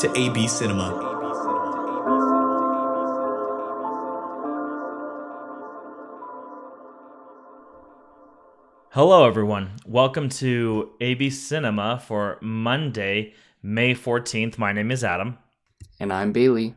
to AB Cinema. Hello, everyone. Welcome to AB Cinema for Monday, May 14th. My name is Adam. And I'm Bailey.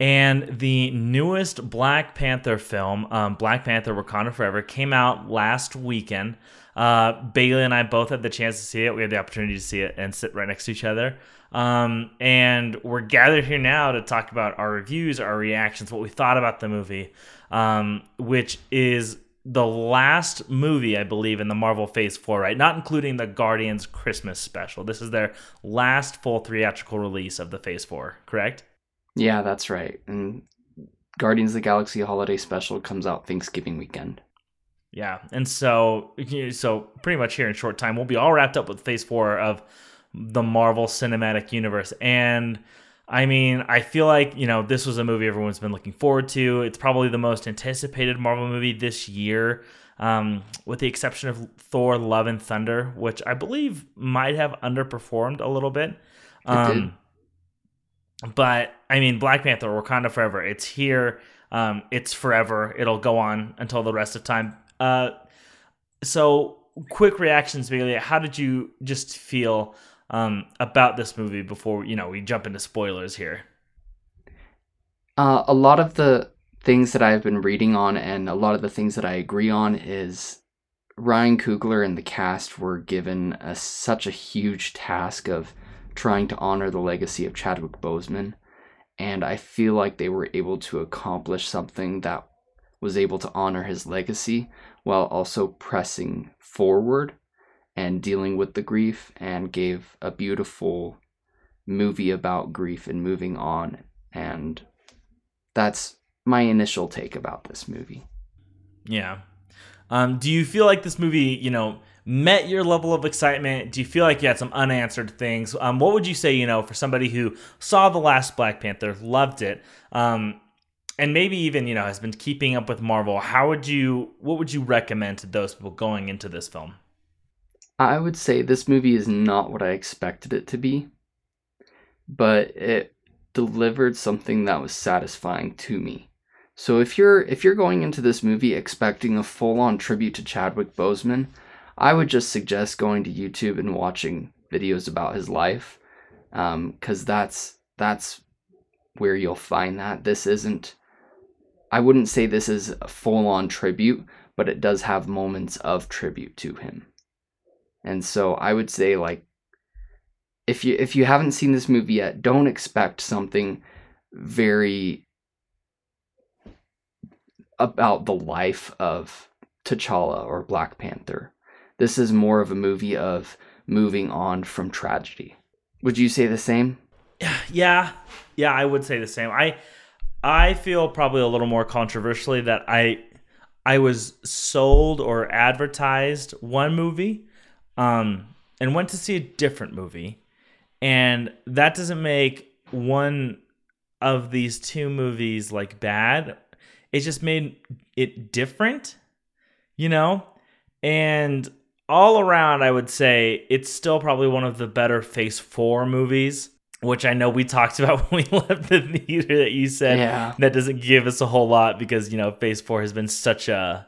And the newest Black Panther film, um, Black Panther Wakanda Forever, came out last weekend. Uh, Bailey and I both had the chance to see it. We had the opportunity to see it and sit right next to each other. Um, and we're gathered here now to talk about our reviews, our reactions, what we thought about the movie, um, which is the last movie, I believe, in the Marvel Phase 4, right? Not including the Guardians Christmas special. This is their last full theatrical release of the Phase 4, correct? Yeah, that's right. And Guardians of the Galaxy Holiday Special comes out Thanksgiving weekend. Yeah, and so so pretty much here in short time, we'll be all wrapped up with Phase 4 of the Marvel Cinematic Universe. And I mean, I feel like, you know, this was a movie everyone's been looking forward to. It's probably the most anticipated Marvel movie this year, um, with the exception of Thor Love and Thunder, which I believe might have underperformed a little bit. Um, but I mean, Black Panther, Wakanda Forever, it's here. Um, it's forever. It'll go on until the rest of time. Uh, so, quick reactions, Bailey. How did you just feel um, about this movie before you know we jump into spoilers here? Uh, a lot of the things that I've been reading on, and a lot of the things that I agree on, is Ryan Coogler and the cast were given a, such a huge task of trying to honor the legacy of Chadwick Boseman, and I feel like they were able to accomplish something that was able to honor his legacy while also pressing forward and dealing with the grief and gave a beautiful movie about grief and moving on. And that's my initial take about this movie. Yeah. Um, do you feel like this movie you know met your level of excitement? Do you feel like you had some unanswered things? Um, what would you say you know for somebody who saw the last black panther loved it um, and maybe even you know has been keeping up with marvel how would you what would you recommend to those people going into this film I would say this movie is not what I expected it to be, but it delivered something that was satisfying to me. So if you're if you're going into this movie expecting a full-on tribute to Chadwick Boseman, I would just suggest going to YouTube and watching videos about his life, because um, that's that's where you'll find that. This isn't. I wouldn't say this is a full-on tribute, but it does have moments of tribute to him. And so I would say like if you if you haven't seen this movie yet, don't expect something very about the life of T'Challa or Black Panther. This is more of a movie of moving on from tragedy. Would you say the same? Yeah. Yeah, I would say the same. I I feel probably a little more controversially that I I was sold or advertised one movie um, and went to see a different movie. And that doesn't make one of these two movies like bad. It just made it different, you know? And all around, I would say it's still probably one of the better Phase 4 movies, which I know we talked about when we left the theater that you said yeah. that doesn't give us a whole lot because, you know, Phase 4 has been such a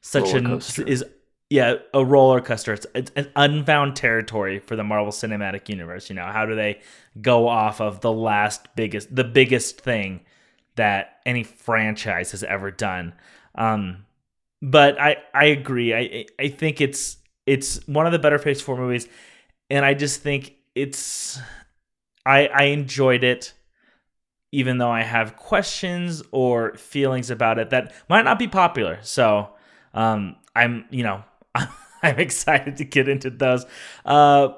such an is yeah, a roller coaster. It's, it's, an unfound territory for the Marvel Cinematic Universe. You know, how do they go off of the last biggest, the biggest thing that any franchise has ever done? Um, but I, I agree. I, I think it's, it's one of the better Phase Four movies, and I just think it's, I, I enjoyed it, even though I have questions or feelings about it that might not be popular. So, um, I'm, you know, I'm excited to get into those. Uh,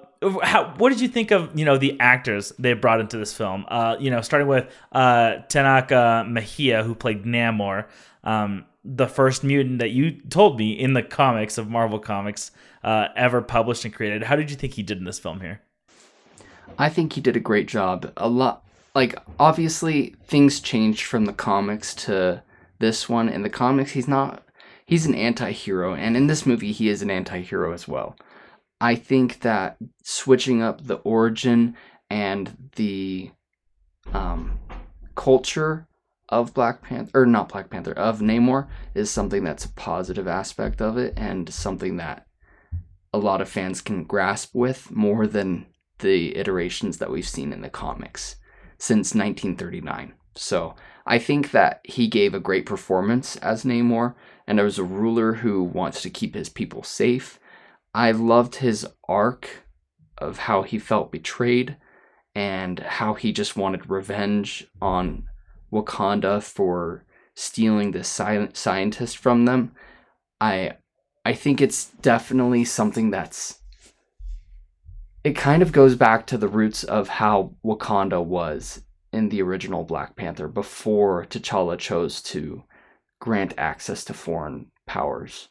how, what did you think of you know the actors they brought into this film? Uh, you know, starting with uh, Tenoch Mejia, who played Namor, um, the first mutant that you told me in the comics of Marvel Comics uh, ever published and created. How did you think he did in this film here? I think he did a great job. A lot, like obviously things changed from the comics to this one. In the comics, he's not. He's an anti-hero, and in this movie, he is an anti-hero as well. I think that switching up the origin and the um, culture of Black Panther, or not Black Panther, of Namor is something that's a positive aspect of it and something that a lot of fans can grasp with more than the iterations that we've seen in the comics since 1939. So I think that he gave a great performance as Namor and as a ruler who wants to keep his people safe I loved his arc of how he felt betrayed and how he just wanted revenge on Wakanda for stealing the scientist from them. I I think it's definitely something that's it kind of goes back to the roots of how Wakanda was in the original Black Panther before T'Challa chose to grant access to foreign powers.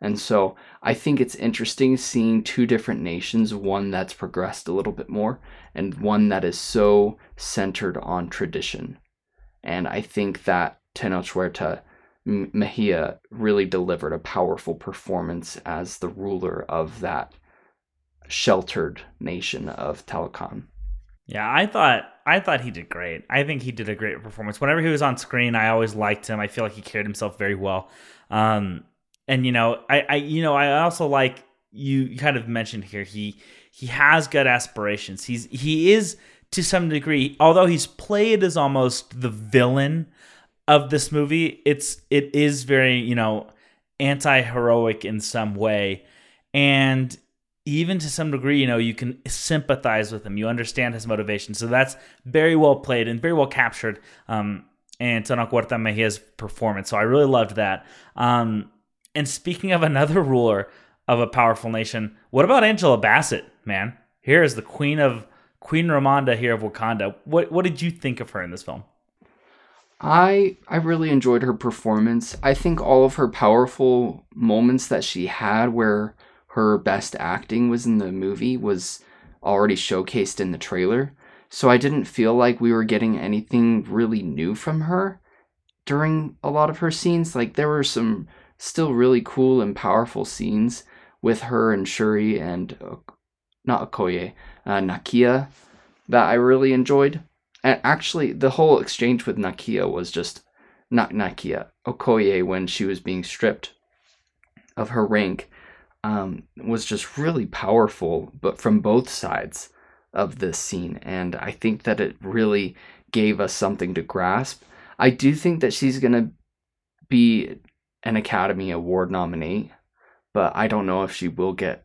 And so I think it's interesting seeing two different nations, one that's progressed a little bit more and one that is so centered on tradition. And I think that Tenoch Huerta Mejia really delivered a powerful performance as the ruler of that sheltered nation of Talokan. Yeah, I thought I thought he did great. I think he did a great performance. Whenever he was on screen, I always liked him. I feel like he carried himself very well. Um, and you know, I, I you know, I also like you kind of mentioned here. He he has good aspirations. He's he is to some degree, although he's played as almost the villain of this movie. It's it is very you know anti-heroic in some way, and even to some degree, you know, you can sympathize with him. You understand his motivation. So that's very well played and very well captured. Um, and Tenoch Huerta Mejia's performance. So I really loved that. Um, and speaking of another ruler of a powerful nation, what about Angela Bassett, man? Here is the queen of Queen Ramonda here of Wakanda. What what did you think of her in this film? I I really enjoyed her performance. I think all of her powerful moments that she had where her best acting was in the movie was already showcased in the trailer. So I didn't feel like we were getting anything really new from her during a lot of her scenes. Like there were some still really cool and powerful scenes with her and Shuri and uh, not Okoye, uh, Nakia that I really enjoyed. And actually, the whole exchange with Nakia was just not Nakia, Okoye when she was being stripped of her rank um, was just really powerful, but from both sides of this scene. And I think that it really gave us something to grasp. I do think that she's going to be an Academy Award nominee, but I don't know if she will get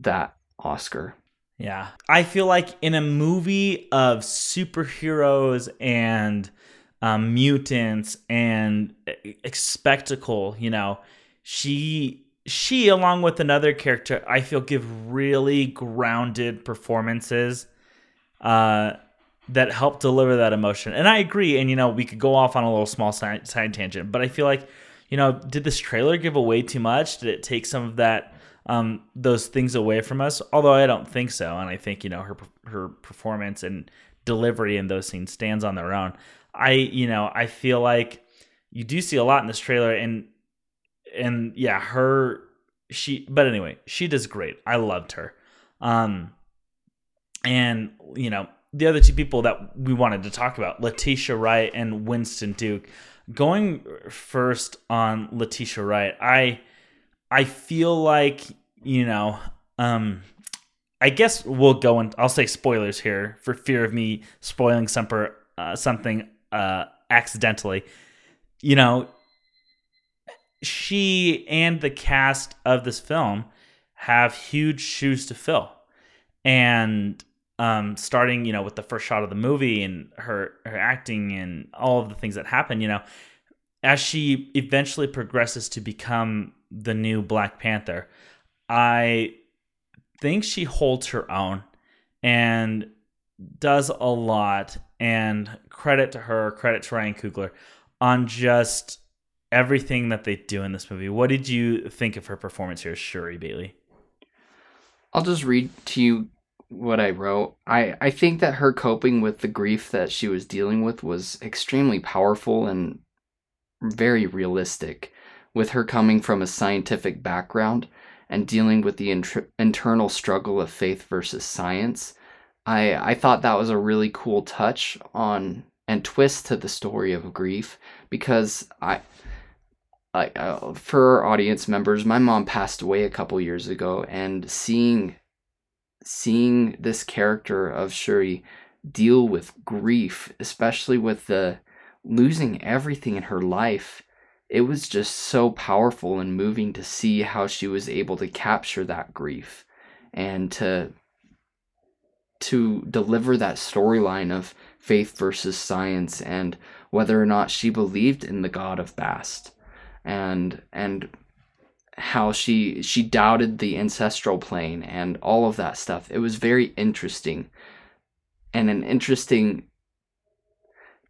that Oscar. Yeah. I feel like in a movie of superheroes and um, mutants and spectacle, you know, she she along with another character I feel give really grounded performances uh that help deliver that emotion. And I agree and you know, we could go off on a little small side, side tangent, but I feel like you know, did this trailer give away too much? Did it take some of that um, those things away from us? Although I don't think so, and I think you know her her performance and delivery in those scenes stands on their own. I you know I feel like you do see a lot in this trailer, and and yeah, her she. But anyway, she does great. I loved her. Um, and you know the other two people that we wanted to talk about, Letitia Wright and Winston Duke going first on Letitia Wright, I I feel like you know, um, I guess we'll go and I'll say spoilers here for fear of me spoiling some uh, something uh, accidentally. You know, she and the cast of this film have huge shoes to fill, and um, starting you know with the first shot of the movie and her her acting and all of the things that happen you know as she eventually progresses to become the new black panther i think she holds her own and does a lot. And credit to her, credit to Ryan Coogler on just everything that they do in this movie. What did you think of her performance here, Shuri Bailey? I'll just read to you what I wrote. I, I think that her coping with the grief that she was dealing with was extremely powerful and very realistic. With her coming from a scientific background and dealing with the inter- internal struggle of faith versus science, I I thought that was a really cool touch on and twist to the story of grief because I like uh, for our audience members, my mom passed away a couple years ago, and seeing seeing this character of Shuri deal with grief, especially with the losing everything in her life, it was just so powerful and moving to see how she was able to capture that grief and to to deliver that storyline of faith versus science and whether or not she believed in the god of Bast and and how she she doubted the ancestral plane and all of that stuff. It was very interesting and an interesting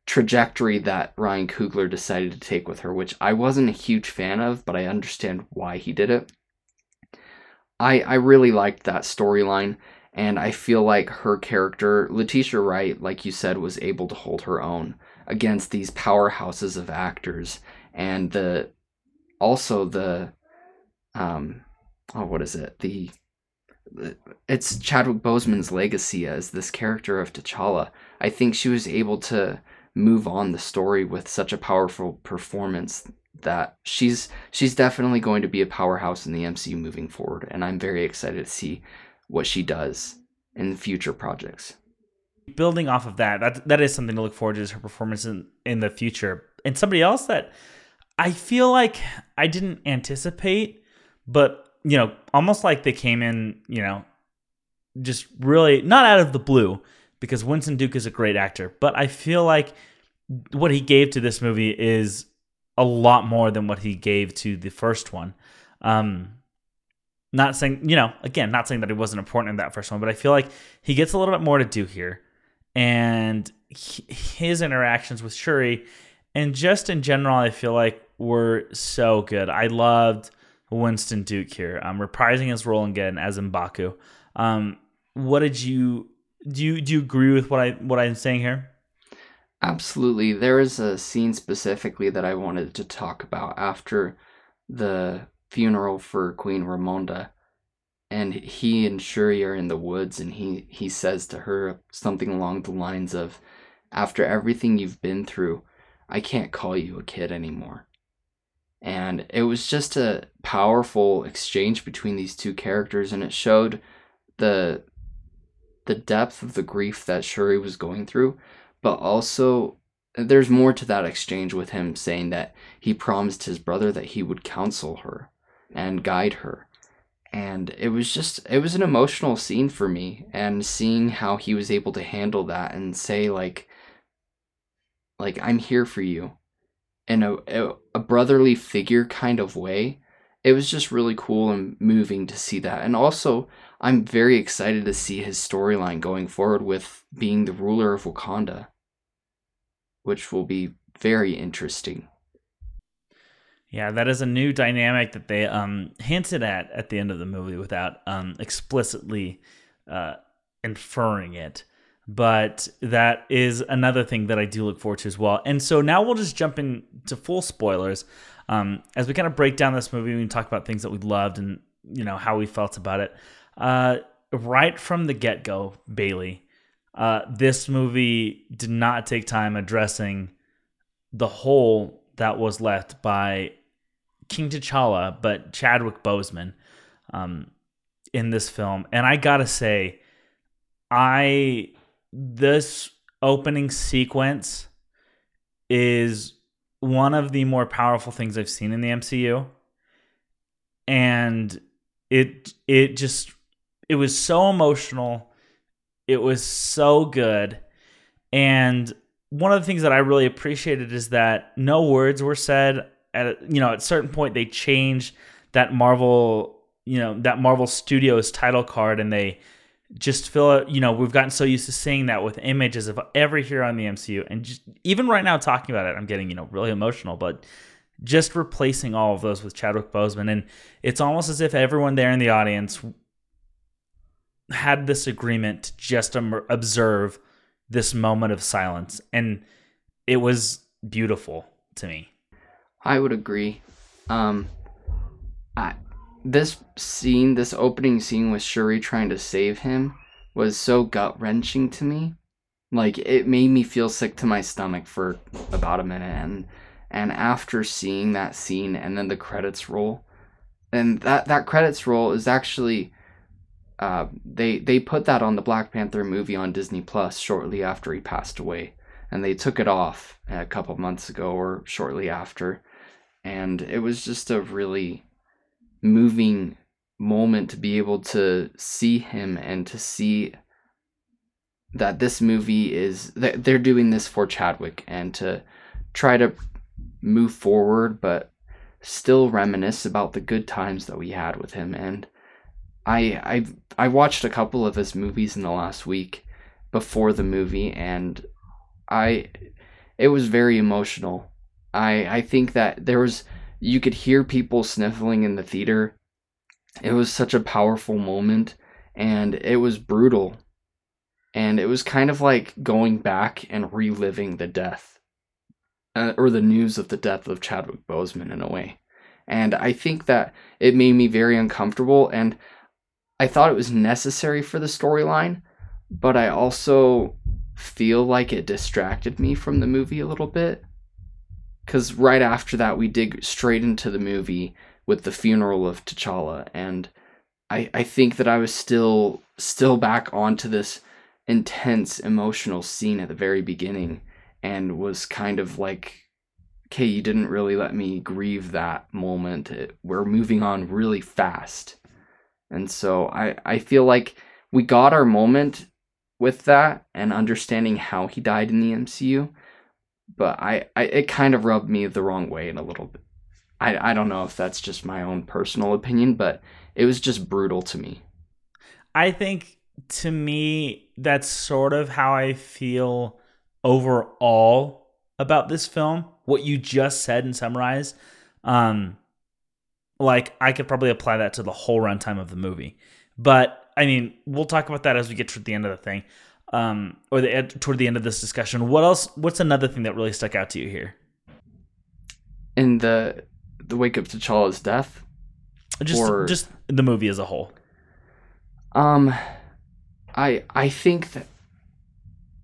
trajectory that Ryan Coogler decided to take with her, which I wasn't a huge fan of, but I understand why he did it. I I really liked that storyline and I feel like her character, Letitia Wright, like you said, was able to hold her own against these powerhouses of actors and the also the um oh what is it the it's Chadwick Boseman's legacy as this character of T'Challa. I think she was able to move on the story with such a powerful performance that she's she's definitely going to be a powerhouse in the MCU moving forward and I'm very excited to see what she does in future projects. Building off of that, that that is something to look forward to is her performance in, in the future. And somebody else that I feel like I didn't anticipate, but you know, almost like they came in, you know, just really not out of the blue because Winston Duke is a great actor, but I feel like what he gave to this movie is a lot more than what he gave to the first one. Um, not saying, you know, again, not saying that he wasn't important in that first one, but I feel like he gets a little bit more to do here. And his interactions with Shuri and just in general, I feel like we're so good. I loved Winston Duke here, um, reprising his role again as Mbaku. Um, what did you do? You do you agree with what I what I'm saying here? Absolutely. There is a scene specifically that I wanted to talk about after the funeral for Queen Ramonda. And he and Shuri are in the woods, and he, he says to her something along the lines of, After everything you've been through, I can't call you a kid anymore. And it was just a powerful exchange between these two characters, and it showed the the depth of the grief that Shuri was going through, but also there's more to that exchange with him saying that he promised his brother that he would counsel her and guide her. And it was just it was an emotional scene for me and seeing how he was able to handle that and say like like I'm here for you in a, a brotherly figure kind of way. It was just really cool and moving to see that. And also, I'm very excited to see his storyline going forward with being the ruler of Wakanda, which will be very interesting. Yeah, that is a new dynamic that they um, hinted at at the end of the movie without um, explicitly uh, inferring it but that is another thing that I do look forward to as well. And so now we'll just jump into full spoilers um, as we kind of break down this movie. We talk about things that we loved and you know how we felt about it. Uh, right from the get go, Bailey, uh, this movie did not take time addressing the hole that was left by King T'Challa, but Chadwick Boseman um, in this film. And I gotta say, I this opening sequence is one of the more powerful things I've seen in the MCU. And it it just it was so emotional. It was so good. And one of the things that I really appreciated is that no words were said at you know at a certain point they changed that Marvel you know that Marvel Studios title card and they just feel it, you know, we've gotten so used to seeing that with images of every hero in the MCU and just even right now talking about it, I'm getting, you know, really emotional, but just replacing all of those with Chadwick Boseman and it's almost as if everyone there in the audience had this agreement to just observe this moment of silence and it was beautiful to me. I would agree. Um I this scene, this opening scene with Shuri trying to save him was so gut wrenching to me. Like it made me feel sick to my stomach for about a minute and and after seeing that scene and then the credits roll and that that credits roll is actually uh, they they put that on the Black Panther movie on Disney Plus shortly after he passed away, and they took it off a couple months ago or shortly after, and it was just a really moving moment to be able to see him and to see that this movie is that they're doing this for Chadwick and to try to move forward but still reminisce about the good times that we had with him and I I I watched a couple of his movies in the last week before the movie and I it was very emotional. I I think that there was you could hear people sniffling in the theater. It was such a powerful moment and it was brutal. And it was kind of like going back and reliving the death uh, or the news of the death of Chadwick Boseman in a way. And I think that it made me very uncomfortable and I thought it was necessary for the storyline, but I also feel like it distracted me from the movie a little bit. Because right after that, we dig straight into the movie with the funeral of T'Challa, and I, I think that I was still still back onto this intense emotional scene at the very beginning and was kind of like okay you didn't really let me grieve that moment it, we're moving on really fast and so I, I feel like we got our moment with that and understanding how he died in the MCU. But I, I it kind of rubbed me the wrong way in a little bit. I, I don't know if that's just my own personal opinion, but it was just brutal to me. I think to me that's sort of how I feel overall about this film. What you just said and summarized. Um, like I could probably apply that to the whole runtime of the movie. But I mean, we'll talk about that as we get to the end of the thing, um, or the toward the end of this discussion. What else? What's another thing that really stuck out to you here? In the the wake up to T'Challa's death, just or, just the movie as a whole. Um, I I think that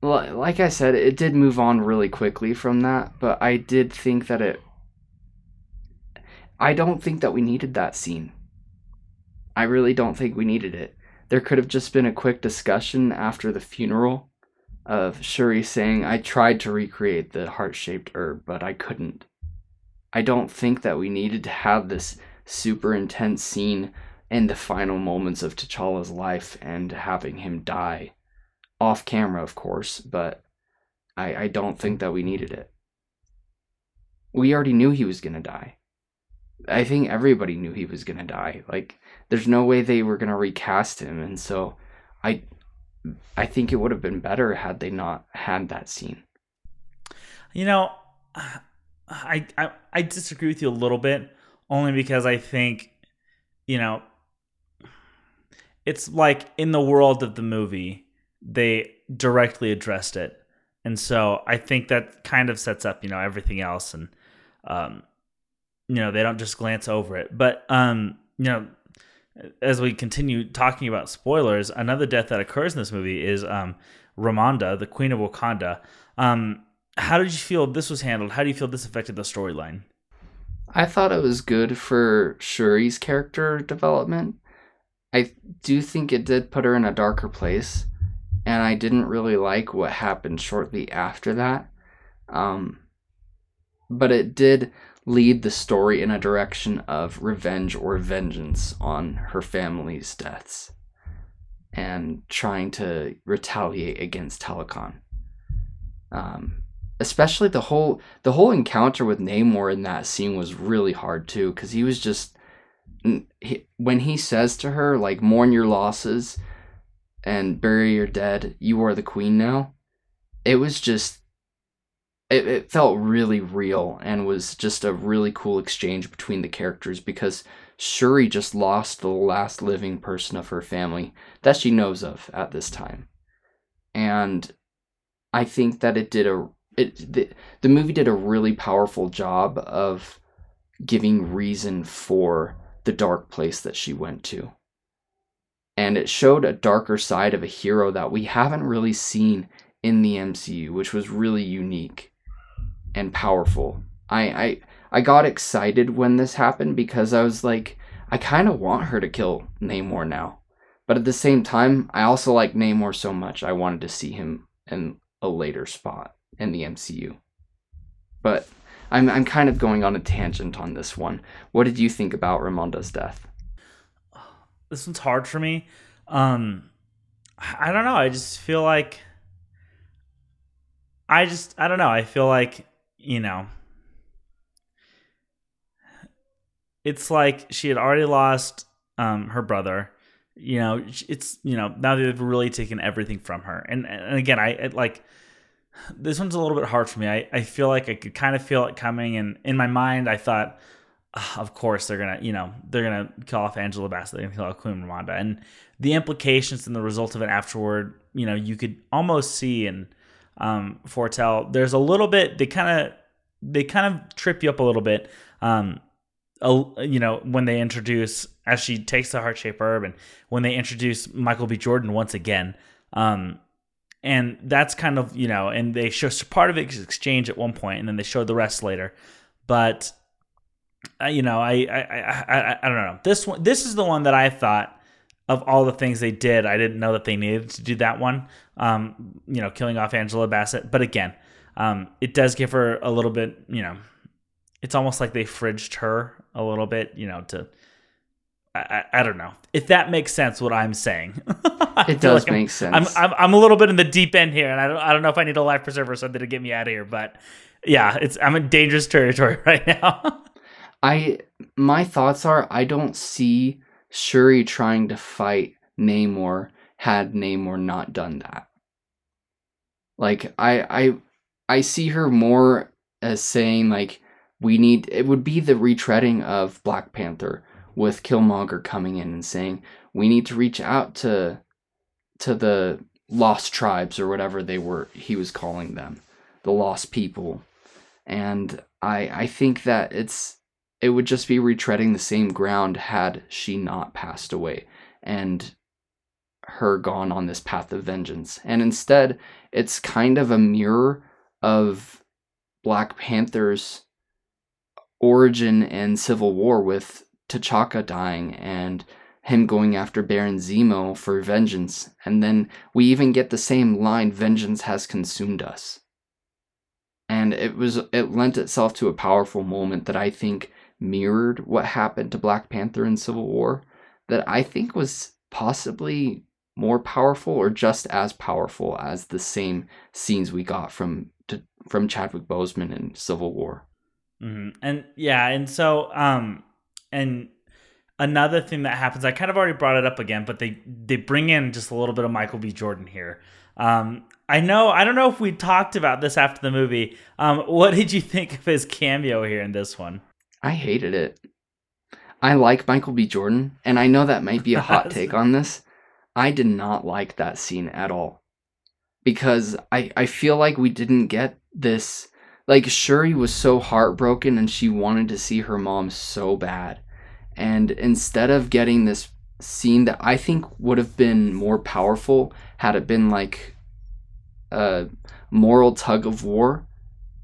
like I said, it did move on really quickly from that, but I did think that it I don't think that we needed that scene. I really don't think we needed it. There could have just been a quick discussion after the funeral of Shuri saying, I tried to recreate the heart shaped herb, but I couldn't. I don't think that we needed to have this super intense scene in the final moments of T'Challa's life and having him die. Off camera, of course, but I, I don't think that we needed it. We already knew he was going to die. I think everybody knew he was gonna die. Like, there's no way they were gonna recast him, and so I, I think it would have been better had they not had that scene. You know, I I, I disagree with you a little bit, only because I think, you know, it's like in the world of the movie, they directly addressed it, and so I think that kind of sets up you know everything else and. Um, you know they don't just glance over it. But um you know as we continue talking about spoilers another death that occurs in this movie is um ramonda the queen of wakanda. Um how did you feel this was handled? How do you feel this affected the storyline? I thought it was good for shuri's character development. I do think it did put her in a darker place and i didn't really like what happened shortly after that. Um but it did lead the story in a direction of revenge or vengeance on her family's deaths and trying to retaliate against Talokan. Um, especially the whole the whole encounter with Namor in that scene was really hard too because he was just he, when he says to her like mourn your losses and bury your dead, you are the queen now. It was just it, it felt really real and was just a really cool exchange between the characters because Shuri just lost the last living person of her family that she knows of at this time. And I think that it did a it the, the movie did a really powerful job of giving reason for the dark place that she went to. And it showed a darker side of a hero that we haven't really seen in the MCU, which was really unique and powerful. I I I got excited when this happened because I was like, I kind of want her to kill Namor now. But at the same time, I also like Namor so much I wanted to see him in a later spot in the MCU. But I'm I'm kind of going on a tangent on this one. What did you think about Ramonda's death? This one's hard for me. Um I don't know. I just feel like I just I don't know. I feel like, you know, it's like she had already lost um her brother. You know, it's you know, now they've really taken everything from her. And and again, I, I like this one's a little bit hard for me. I, I feel like I could kind of feel it coming, and in my mind, I thought, of course they're gonna, you know, they're gonna kill off Angela Bassett, they're gonna kill off Queen Ramonda, and the implications and the result of it afterward, you know, you could almost see and um, foretell. There's a little bit they kind of they kind of trip you up a little bit. Um, a, you know, when they introduce as she takes the heart shaped herb, and when they introduce Michael B. Jordan once again. Um, and that's kind of you know and they show part of it exchange at one point and then they showed the rest later but uh, you know I, I i i don't know this one this is the one that i thought of all the things they did i didn't know that they needed to do that one um you know killing off angela bassett but again um it does give her a little bit you know it's almost like they fridged her a little bit you know to I, I, don't know if that makes sense what I'm saying. it does like make sense. I'm, I'm, I'm a little bit in the deep end here, and I don't I don't know if I need a life preserver or something to get me out of here. But yeah, it's I'm in dangerous territory right now. I my thoughts are I don't see Shuri trying to fight Namor had Namor not done that. Like I I I see her more as saying like we need it would be the retreading of Black Panther with Killmonger coming in and saying we need to reach out to to the lost tribes or whatever they were he was calling them the lost people and i i think that it's it would just be retreading the same ground had she not passed away and her gone on this path of vengeance and instead it's kind of a mirror of black panther's origin and civil war with T'Chaka dying and him going after Baron Zemo for vengeance, and then we even get the same line vengeance has consumed us. And it was it lent itself to a powerful moment that I think mirrored what happened to Black Panther in Civil War that I think was possibly more powerful or just as powerful as the same scenes we got from to, from Chadwick Boseman in Civil War. Mm-hmm. And yeah, and so um and another thing that happens, I kind of already brought it up again, but they they bring in just a little bit of Michael B. Jordan here. Um, I know I don't know if we talked about this after the movie. Um, what did you think of his cameo here in this one? I hated it. I like Michael B. Jordan, and I know that might be a hot take on this. I did not like that scene at all. Because I, I feel like we didn't get this like Shuri was so heartbroken and she wanted to see her mom so bad. And instead of getting this scene that I think would have been more powerful had it been like a moral tug of war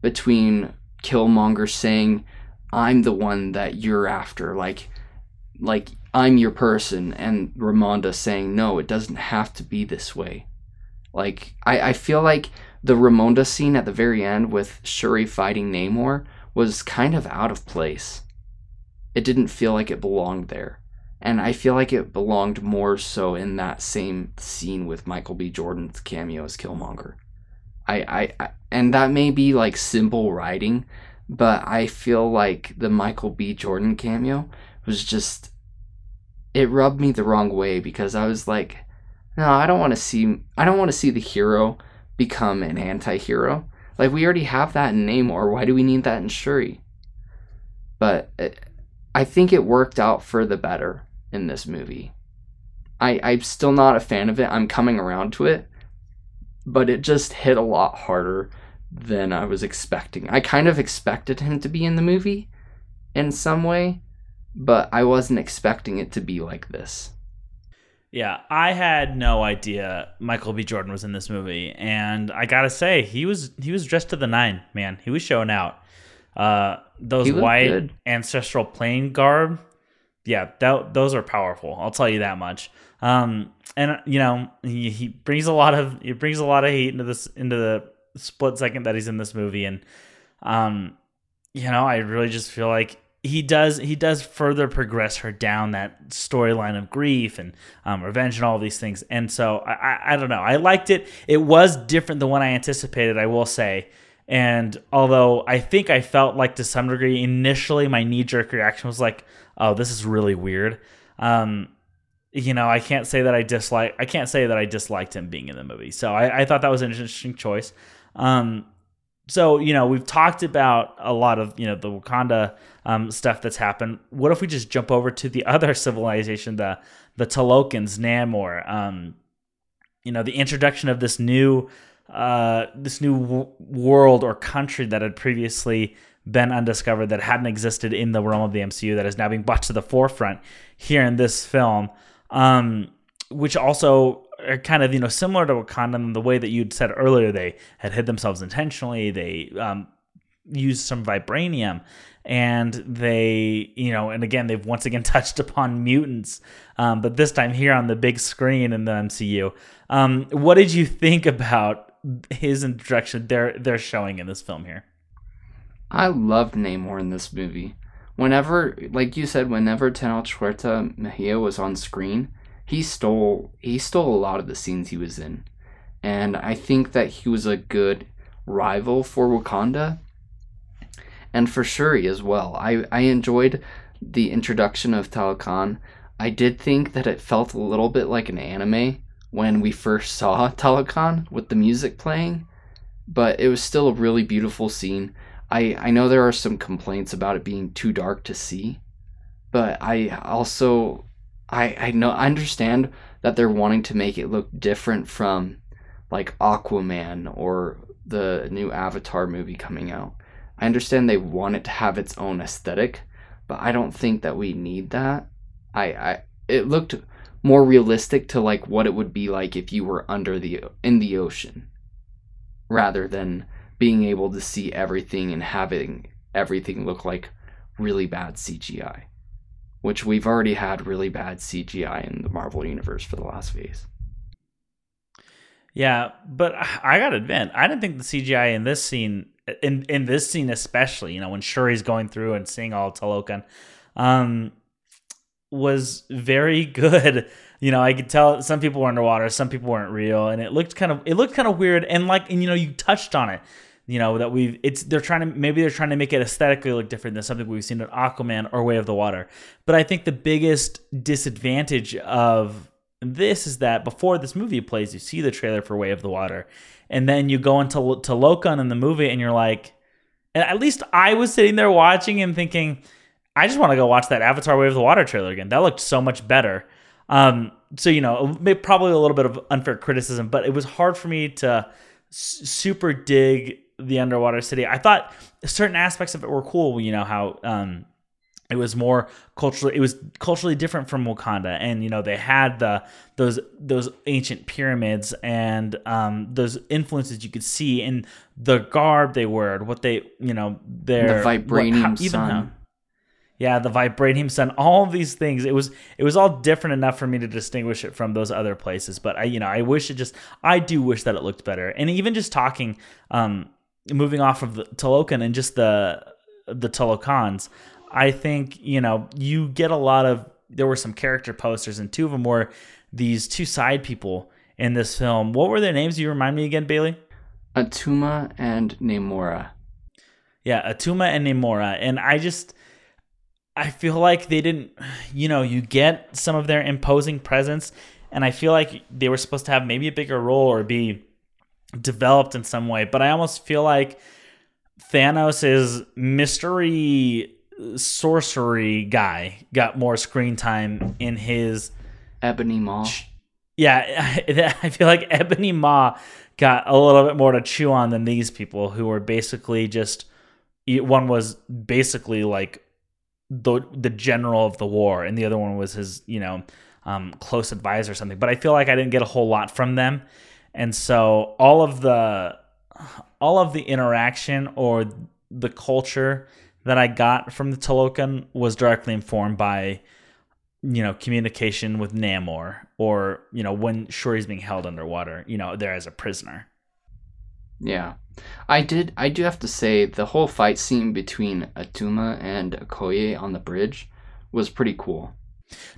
between Killmonger saying, I'm the one that you're after, like like I'm your person, and Ramonda saying, No, it doesn't have to be this way. Like I, I feel like the Ramonda scene at the very end with Shuri fighting Namor was kind of out of place. It didn't feel like it belonged there. And I feel like it belonged more so in that same scene with Michael B. Jordan's cameo as Killmonger. I, I, I and that may be like simple writing, but I feel like the Michael B. Jordan cameo was just it rubbed me the wrong way because I was like, no, I don't want to see I don't want to see the hero become an anti-hero. Like we already have that in Namor. Why do we need that in Shuri? But it, I think it worked out for the better in this movie. I I'm still not a fan of it. I'm coming around to it, but it just hit a lot harder than I was expecting. I kind of expected him to be in the movie in some way, but I wasn't expecting it to be like this. Yeah, I had no idea Michael B. Jordan was in this movie, and I gotta say, he was he was dressed to the nine, man. He was showing out. Uh, those white good. ancestral plane garb, yeah, that, those are powerful. I'll tell you that much. Um, and you know, he, he brings a lot of he brings a lot of heat into this into the split second that he's in this movie, and um, you know, I really just feel like he does he does further progress her down that storyline of grief and um, revenge and all these things. And so I, I, I don't know. I liked it. It was different than what I anticipated. I will say. And although I think I felt like to some degree initially my knee jerk reaction was like, oh, this is really weird. Um, you know, I can't say that I dislike. I can't say that I disliked him being in the movie. So I, I thought that was an interesting choice. Um, so you know we've talked about a lot of you know the Wakanda um, stuff that's happened. What if we just jump over to the other civilization, the the Talokans, Namor? Um, you know the introduction of this new uh, this new w- world or country that had previously been undiscovered that hadn't existed in the realm of the MCU that is now being brought to the forefront here in this film. Um, which also are kind of you know similar to Wakanda in the way that you'd said earlier. They had hid themselves intentionally. They um, used some vibranium, and they you know, and again they've once again touched upon mutants, um, but this time here on the big screen in the MCU. Um, what did you think about his introduction? They're they're showing in this film here. I loved Namor in this movie. Whenever, like you said, whenever Tenoch Huerta Mejia was on screen, he stole he stole a lot of the scenes he was in. And I think that he was a good rival for Wakanda and for Shuri as well. I, I enjoyed the introduction of Talokan. I did think that it felt a little bit like an anime when we first saw Talokan with the music playing, but it was still a really beautiful scene. I, I know there are some complaints about it being too dark to see, but I also I I know I understand that they're wanting to make it look different from like Aquaman or the new Avatar movie coming out. I understand they want it to have its own aesthetic, but I don't think that we need that. I I it looked more realistic to like what it would be like if you were under the in the ocean rather than being able to see everything and having everything look like really bad CGI which we've already had really bad CGI in the Marvel universe for the last phase. Yeah, but I gotta admit, I didn't think the CGI in this scene, in in this scene especially, you know, when Shuri's going through and seeing all Talokan, um, was very good. You know, I could tell some people were underwater, some people weren't real, and it looked kind of it looked kind of weird. And like, and you know, you touched on it you know that we've it's they're trying to maybe they're trying to make it aesthetically look different than something we've seen in Aquaman or Way of the Water. But I think the biggest disadvantage of this is that before this movie plays, you see the trailer for Way of the Water, and then you go into Talokan in the movie, and you're like, and at least I was sitting there watching and thinking, I just want to go watch that Avatar Way of the Water trailer again. That looked so much better. Um, so you know, probably a little bit of unfair criticism, but it was hard for me to super dig the underwater city. I thought certain aspects of it were cool. You know how um, it was more culturally it was culturally different from Wakanda, and you know they had the those those ancient pyramids and um, those influences you could see in the garb they wore, what they you know their the vibranium what, how, sun. How, yeah, the vibranium sun, all these things. It was it was all different enough for me to distinguish it from those other places. But I, you know, I wish it just I do wish that it looked better. And even just talking, um, moving off of the Talokan and just the the Talokans, I think you know you get a lot of. There were some character posters, and two of them were these two side people in this film. What were their names? you remind me again, Bailey? Atuma and Namora. Yeah, Atuma and Namora, and I just I feel like they didn't, you know, you get some of their imposing presence, and I feel like they were supposed to have maybe a bigger role or be developed in some way. But I almost feel like Thanos' is mystery sorcery guy got more screen time in his Ebony Maw. Yeah, I feel like Ebony Maw got a little bit more to chew on than these people who were basically just one was basically like the the general of the war and the other one was his, you know, um, close advisor or something. But I feel like I didn't get a whole lot from them. And so all of the all of the interaction or the culture that I got from the Talokan was directly informed by you know communication with Namor or you know when Shuri's being held underwater, you know, there as a prisoner. Yeah. I did I do have to say the whole fight scene between Atuma and Okoye on the bridge was pretty cool.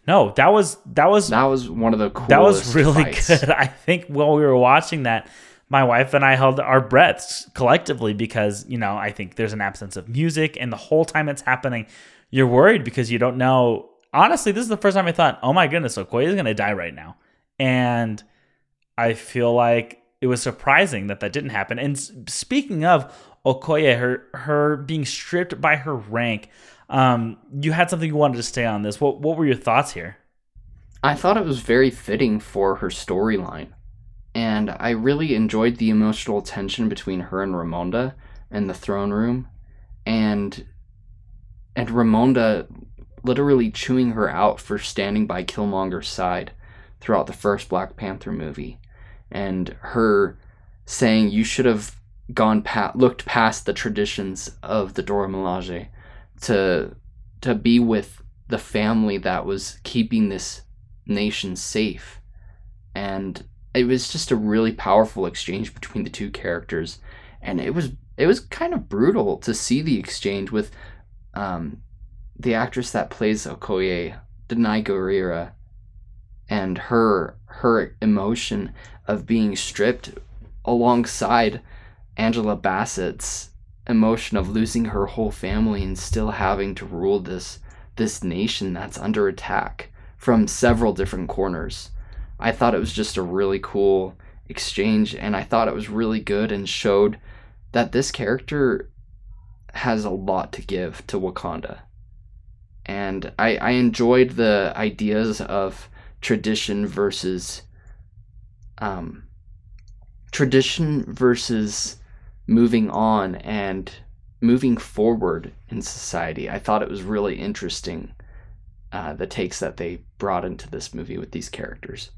No, that was that was that was one of the coolest. That was really fights. good. I think while we were watching that, my wife and I held our breaths collectively because you know I think there's an absence of music, and the whole time it's happening, you're worried because you don't know. Honestly, this is the first time I thought, "Oh my goodness, Okoye is going to die right now," and I feel like it was surprising that that didn't happen. And speaking of Okoye, her her being stripped by her rank, um, you had something you wanted to stay on this. What what were your thoughts here? I thought it was very fitting for her storyline. And I really enjoyed the emotional tension between her and Ramonda in the throne room. And and Ramonda literally chewing her out for standing by Killmonger's side throughout the first Black Panther movie. And her saying you should have gone past looked past the traditions of the Dora Milaje to to be with the family that was keeping this nation safe. And it was just a really powerful exchange between the two characters. And it was it was kind of brutal to see the exchange with um, the actress that plays Okoye, Danai Gurira, and her her emotion of being stripped alongside Angela Bassett's emotion of losing her whole family and still having to rule this this nation that's under attack from several different corners. I thought it was just a really cool exchange and I thought it was really good and showed that this character has a lot to give to Wakanda. And I, I enjoyed the ideas of tradition versus um, tradition versus moving on and moving forward in society. I thought it was really interesting uh, the takes that they brought into this movie with these characters.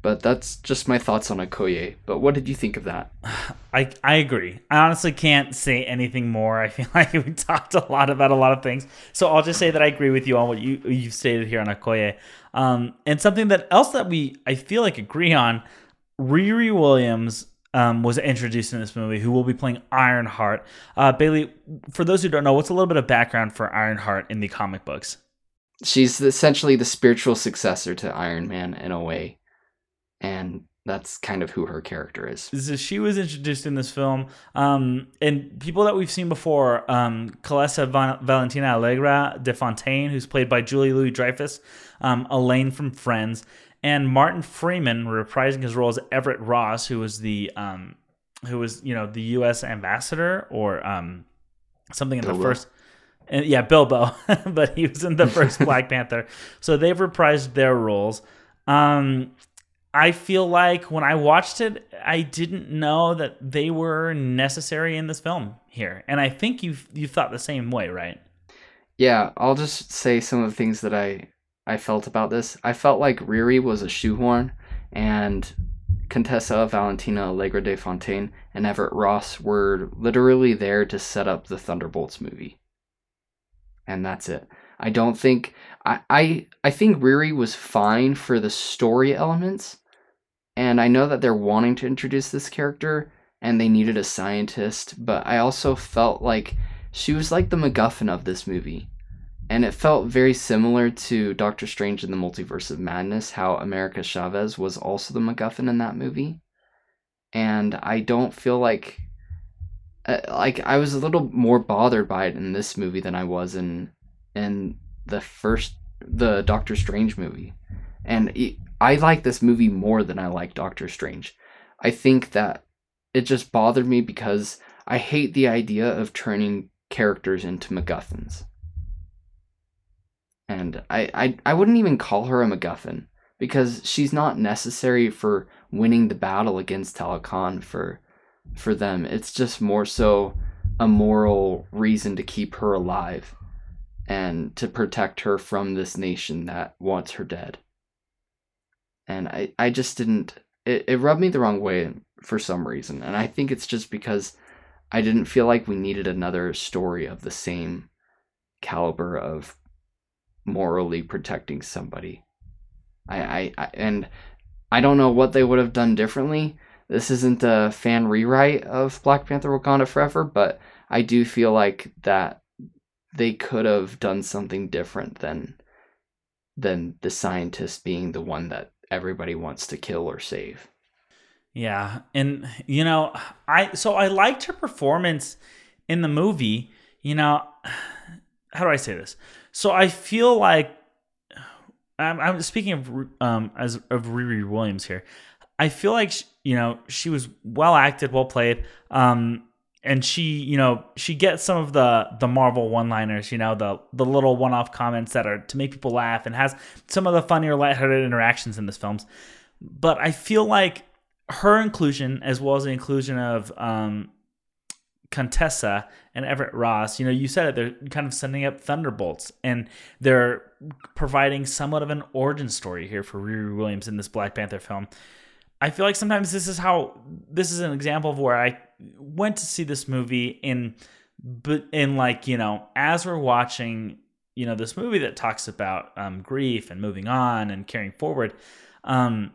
But that's just my thoughts on Okoye. But what did you think of that? I I agree. I honestly can't say anything more. I feel like we talked a lot about a lot of things. So I'll just say that I agree with you on what you you've stated here on Okoye. Um, and something that else that we I feel like agree on, Riri Williams um, was introduced in this movie, who will be playing Ironheart. Uh, Bailey, for those who don't know, what's a little bit of background for Ironheart in the comic books? She's essentially the spiritual successor to Iron Man in a way, and that's kind of who her character is. So she was introduced in this film, um, and people that we've seen before, um, Contessa Valentina Allegra de Fontaine, who's played by Julie Louis Dreyfus, um, Elaine from Friends, and Martin Freeman reprising his role as Everett Ross, who was the um, who was you know the U.S. ambassador or um, something in Bilbo. the first. And yeah, Bilbo, but he was in the first Black Panther. So they've reprised their roles. Um, I feel like when I watched it, I didn't know that they were necessary in this film here, and I think you you thought the same way, right? Yeah, I'll just say some of the things that I I felt about this. I felt like Riri was a shoehorn, and Contessa Valentina Allegra de Fontaine and Everett Ross were literally there to set up the Thunderbolts movie. And that's it. I don't think I, I I think Riri was fine for the story elements. And I know that they're wanting to introduce this character and they needed a scientist, but I also felt like she was like the MacGuffin of this movie. And it felt very similar to Doctor Strange in the Multiverse of Madness, how America Chavez was also the MacGuffin in that movie. And I don't feel like. Uh, like I was a little more bothered by it in this movie than I was in in the first the Doctor Strange movie. And I like this movie more than I like Doctor Strange. I think that it just bothered me because I hate the idea of turning characters into MacGuffins. And I, I, I wouldn't even call her a MacGuffin because she's not necessary for winning the battle against Talokan for for them. It's just more so a moral reason to keep her alive and to protect her from this nation that wants her dead. And I, I just didn't it, it rubbed me the wrong way for some reason. And I think it's just because I didn't feel like we needed another story of the same caliber of morally protecting somebody. I, I, I and I don't know what they would have done differently. This isn't a fan rewrite of Black Panther Wakanda Forever, but I do feel like that they could have done something different than than the scientist being the one that everybody wants to kill or save. Yeah, and you know, I so I liked her performance in the movie. You know, how do I say this? So I feel like I'm, I'm speaking of um as of Riri Williams here. I feel like she, you know she was well acted, well played. Um, and she you know she gets some of the the marvel one liners you know the the little one-off comments that are to make people laugh and has some of the funnier lighthearted interactions in this films but i feel like her inclusion as well as the inclusion of um Contessa and Everett Ross, you know, you said it, they're kind of sending up thunderbolts and they're providing somewhat of an origin story here for Riri Williams in this Black Panther film. I feel like sometimes this is how this is an example of where I went to see this movie in but in like, you know, as we're watching, you know, this movie that talks about um, grief and moving on and carrying forward, um,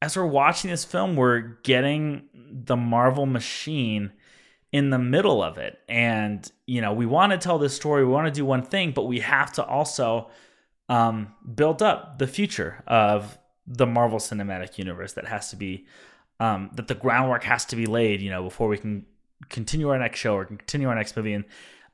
as we're watching this film, we're getting the Marvel machine in the middle of it. And, you know, we want to tell this story, we want to do one thing, but we have to also um, build up the future of the Marvel Cinematic Universe that has to be um, that the groundwork has to be laid, you know, before we can continue our next show or continue our next movie. And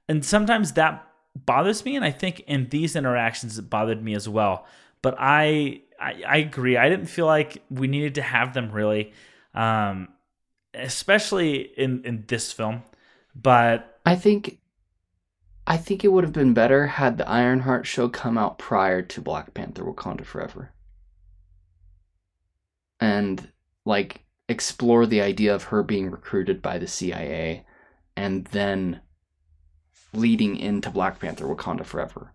and sometimes that bothers me, and I think in these interactions it bothered me as well. But I I, I agree. I didn't feel like we needed to have them really, um, especially in in this film. But I think I think it would have been better had the Ironheart show come out prior to Black Panther Wakanda Forever and like explore the idea of her being recruited by the CIA and then leading into Black Panther Wakanda Forever.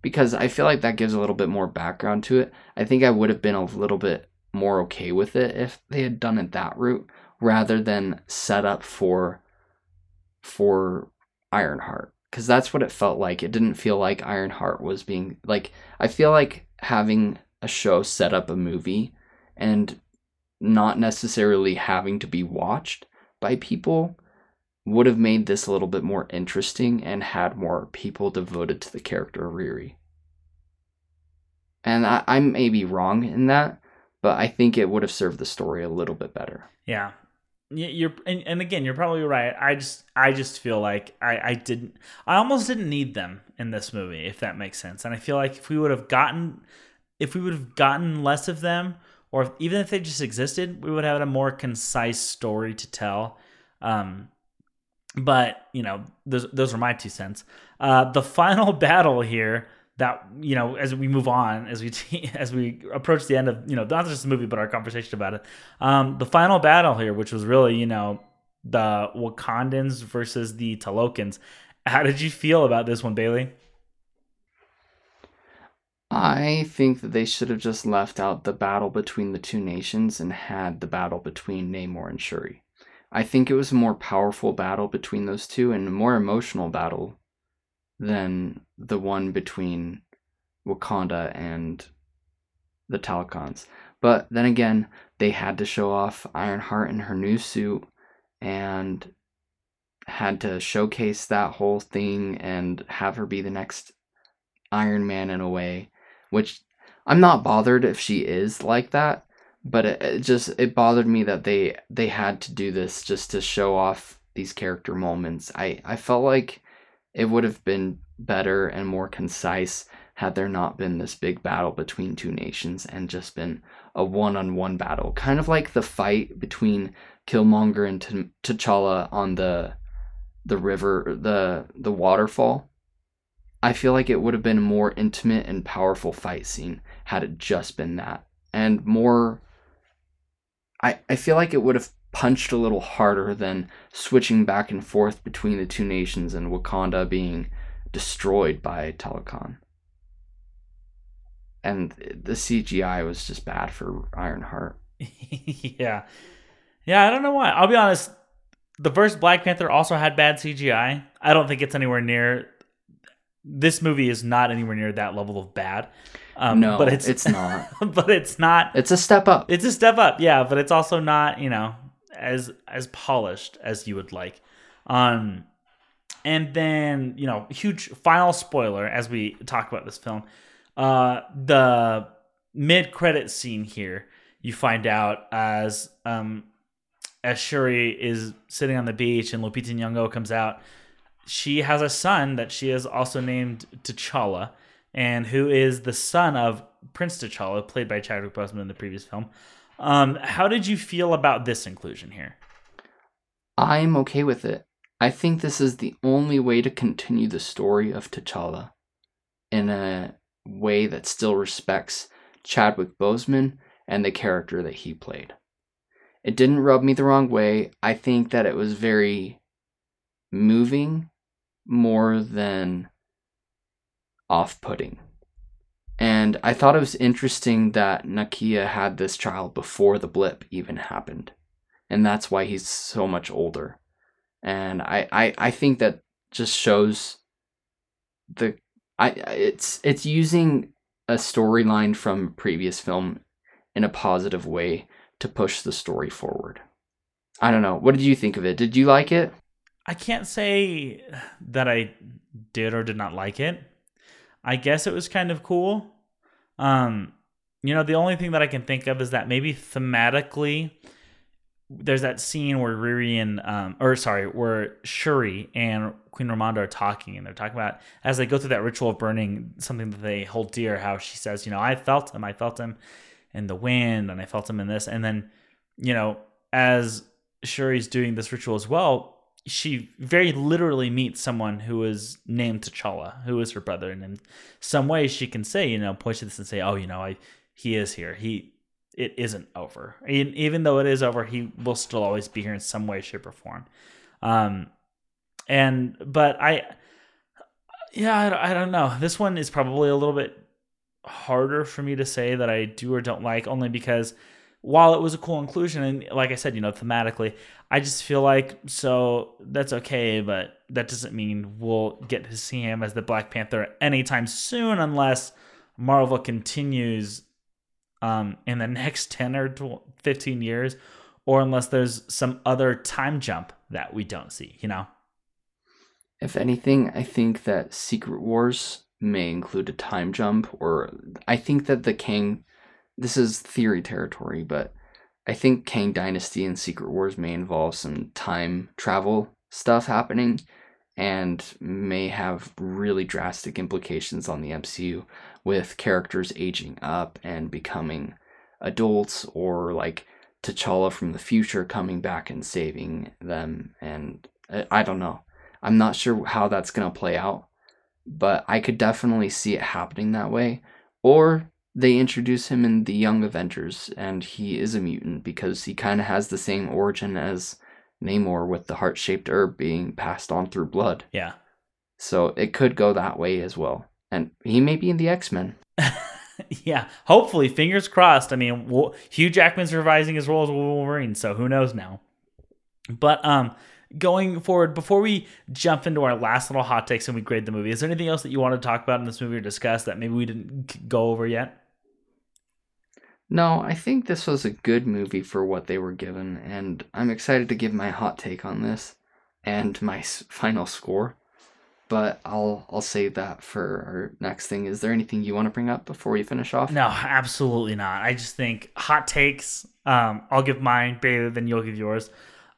Because I feel like that gives a little bit more background to it. I think I would have been a little bit more okay with it if they had done it that route rather than set up for for Ironheart because that's what it felt like. It didn't feel like Ironheart was being like I feel like having a show set up a movie and not necessarily having to be watched by people would have made this a little bit more interesting and had more people devoted to the character of Riri. And I, I may be wrong in that, but I think it would have served the story a little bit better. Yeah. You're and, and again, you're probably right. I just I just feel like I, I didn't I almost didn't need them in this movie, if that makes sense. And I feel like if we would have gotten if we would have gotten less of them or if, even if they just existed, we would have had a more concise story to tell. Um, but you know, those those are my two cents. Uh, the final battle here that you know as we move on as we as we approach the end of you know not just the movie but our conversation about it. Um the final battle here which was really you know the wakandans versus the talokans how did you feel about this one bailey? I think that they should have just left out the battle between the two nations and had the battle between Namor and Shuri. I think it was a more powerful battle between those two and a more emotional battle than the one between Wakanda and the Talokans. But then again, they had to show off Ironheart in her new suit and had to showcase that whole thing and have her be the next Iron Man in a way which I'm not bothered if she is like that, but it, it, just it bothered me that they they had to do this just to show off these character moments. I I felt like it would have been better and more concise had there not been this big battle between two nations and just been a one-on-one battle, kind of like the fight between Killmonger and T- T'Challa on the the river, the the waterfall. I feel like it would have been a more intimate and powerful fight scene had it just been that, and more. I I feel like it would have punched a little harder than switching back and forth between the two nations and Wakanda being destroyed by Talokan. And the CGI was just bad for Ironheart. yeah. Yeah, I don't know why. I'll be honest. The first Black Panther also had bad CGI. I don't think it's anywhere near. This movie is not anywhere near that level of bad. Um, no, but it's it's not. but it's not. It's a step up. It's a step up, yeah. But it's also not. You know, as as polished as you would like. Um, and then you know, huge final spoiler as we talk about this film. Uh, the mid credit scene here, you find out as um, as Shuri is sitting on the beach and Lupita Nyong'o comes out. She has a son that she has also named T'Challa, and who is the son of Prince T'Challa, played by Chadwick Boseman in the previous film. Um, how did you feel about this inclusion here? I'm okay with it. I think this is the only way to continue the story of T'Challa in a way that still respects Chadwick Boseman and the character that he played. It didn't rub me the wrong way. I think that it was very moving more than off putting. And I thought it was interesting that Nakia had this child before the blip even happened. And that's why he's so much older. And I, I, I think that just shows the I it's it's using a storyline from a previous film in a positive way to push the story forward. I don't know. What did you think of it? Did you like it? I can't say that I did or did not like it. I guess it was kind of cool. Um, you know, the only thing that I can think of is that maybe thematically, there's that scene where Riri and, um, or sorry, where Shuri and Queen Ramonda are talking, and they're talking about as they go through that ritual of burning something that they hold dear. How she says, you know, I felt him, I felt him in the wind, and I felt him in this, and then, you know, as Shuri's doing this ritual as well, she very literally meets someone who is named T'Challa, who is her brother, and in some way she can say, you know, point to this and say, "Oh, you know, I he is here. He it isn't over. even though it is over, he will still always be here in some way, shape, or form." Um, and but I, yeah, I, I don't know. This one is probably a little bit harder for me to say that I do or don't like, only because while it was a cool inclusion and like I said, you know, thematically, I just feel like so that's okay, but that doesn't mean we'll get to see him as the Black Panther anytime soon unless Marvel continues um, in the next 10 or 15 years or unless there's some other time jump that we don't see, you know. If anything, I think that Secret Wars may include a time jump or I think that the Kang this is theory territory, but I think Kang Dynasty and Secret Wars may involve some time travel stuff happening and may have really drastic implications on the MCU with characters aging up and becoming adults or like T'Challa from the future coming back and saving them and uh, I don't know. I'm not sure how that's going to play out, but I could definitely see it happening that way or they introduce him in the Young Avengers, and he is a mutant because he kind of has the same origin as Namor with the heart shaped herb being passed on through blood. Yeah. So it could go that way as well. And he may be in the X Men. yeah, hopefully, fingers crossed. I mean, Hugh Jackman's revising his role as Wolverine, so who knows now. But um, going forward, before we jump into our last little hot takes and we grade the movie, is there anything else that you want to talk about in this movie or discuss that maybe we didn't go over yet? No, I think this was a good movie for what they were given, and I'm excited to give my hot take on this and my final score. But I'll I'll save that for our next thing. Is there anything you want to bring up before we finish off? No, absolutely not. I just think hot takes. Um, I'll give mine, Bailey, then you'll give yours.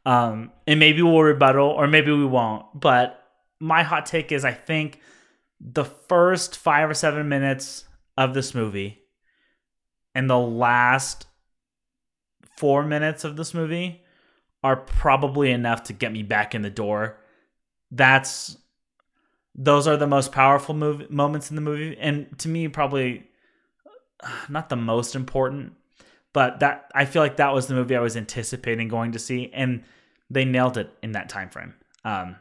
Um, and maybe we'll rebuttal, or maybe we won't. But my hot take is I think the first five or seven minutes of this movie and the last four minutes of this movie are probably enough to get me back in the door. That's those are the most powerful move, moments in the movie, and to me, probably not the most important, but that I feel like that was the movie I was anticipating going to see, and they nailed it in that time frame. Um,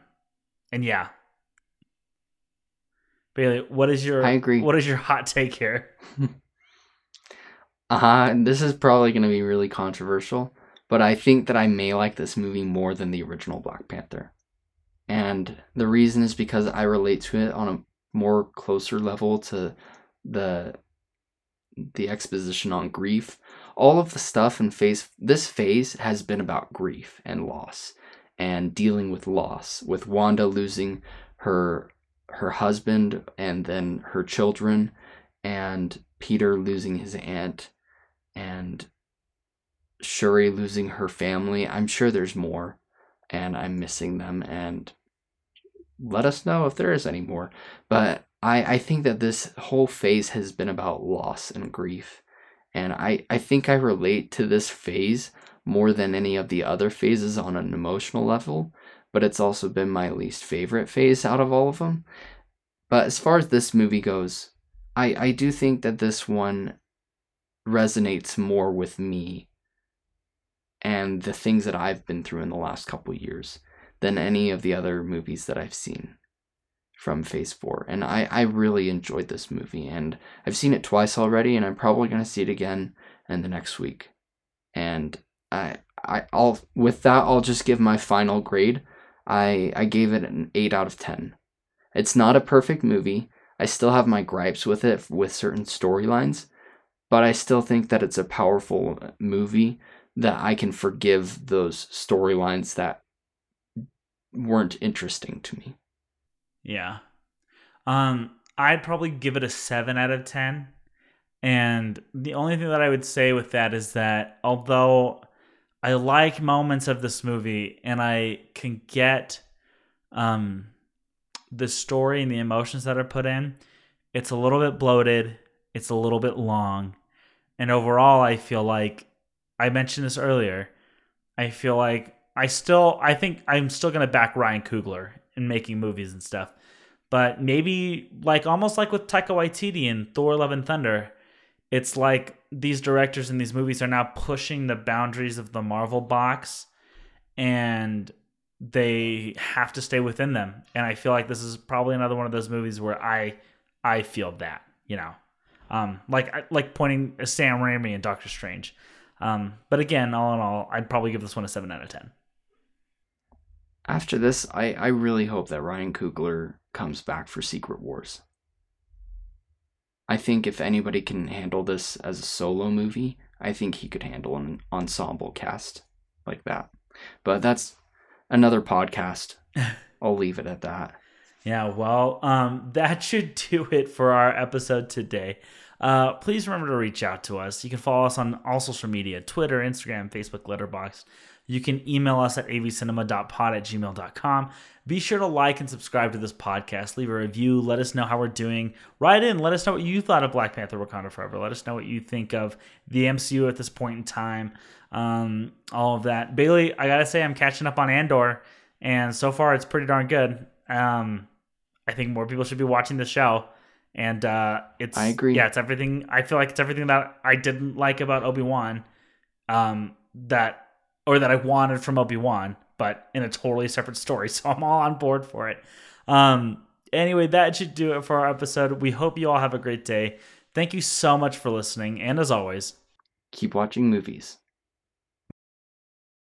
and yeah, Bailey, what is your I agree. What is your hot take here? Uh, this is probably going to be really controversial, but I think that I may like this movie more than the original Black Panther. And the reason is because I relate to it on a more closer level to the the exposition on grief. All of the stuff in phase this phase has been about grief and loss and dealing with loss, with Wanda losing her her husband and then her children and Peter losing his aunt and Shuri losing her family. I'm sure there's more and I'm missing them and let us know if there is any more. But I, I think that this whole phase has been about loss and grief. And I, I think I relate to this phase more than any of the other phases on an emotional level, but it's also been my least favorite phase out of all of them. But as far as this movie goes, I, I do think that this one resonates more with me and the things that I've been through in the last couple years than any of the other movies that I've seen from Phase 4. And I, I really enjoyed this movie, and I've seen it twice already, and I'm probably going to see it again in the next week. And I, I, I'll with that, I'll just give my final grade. I, I gave it an 8 out of 10. It's not a perfect movie. I still have my gripes with it with certain storylines, but I still think that it's a powerful movie that I can forgive those storylines that weren't interesting to me. Yeah. Um, I'd probably give it a seven out of ten. And the only thing that I would say with that is that although I like moments of this movie and I can get um the story and the emotions that are put in, it's a little bit bloated, it's a little bit long, and overall I feel like I mentioned this earlier. I feel like I still I think I'm still gonna back Ryan Coogler in making movies and stuff. But maybe like almost like with Taika Waititi in Thor Love and Thunder, it's like these directors in these movies are now pushing the boundaries of the Marvel box and they have to stay within them. And I feel like this is probably another one of those movies where I I feel that, you know. Um like like pointing Sam Raimi and Doctor Strange. Um, but again, all in all, I'd probably give this one a seven out of ten after this, I, I really hope that Ryan Coogler comes back for Secret Wars. I think if anybody can handle this as a solo movie, I think he could handle an ensemble cast like that. But that's another podcast. I'll leave it at that. Yeah, well, um, that should do it for our episode today. Uh, please remember to reach out to us. You can follow us on all social media Twitter, Instagram, Facebook, Letterboxd. You can email us at avcinema.pod at gmail.com. Be sure to like and subscribe to this podcast. Leave a review. Let us know how we're doing. Write in. Let us know what you thought of Black Panther Wakanda Forever. Let us know what you think of the MCU at this point in time. Um, all of that. Bailey, I got to say, I'm catching up on Andor, and so far it's pretty darn good. Um, I think more people should be watching the show. And uh, it's I agree. Yeah, it's everything. I feel like it's everything that I didn't like about Obi Wan. Um, that or that I wanted from Obi Wan, but in a totally separate story. So I'm all on board for it. Um, anyway, that should do it for our episode. We hope you all have a great day. Thank you so much for listening, and as always, keep watching movies.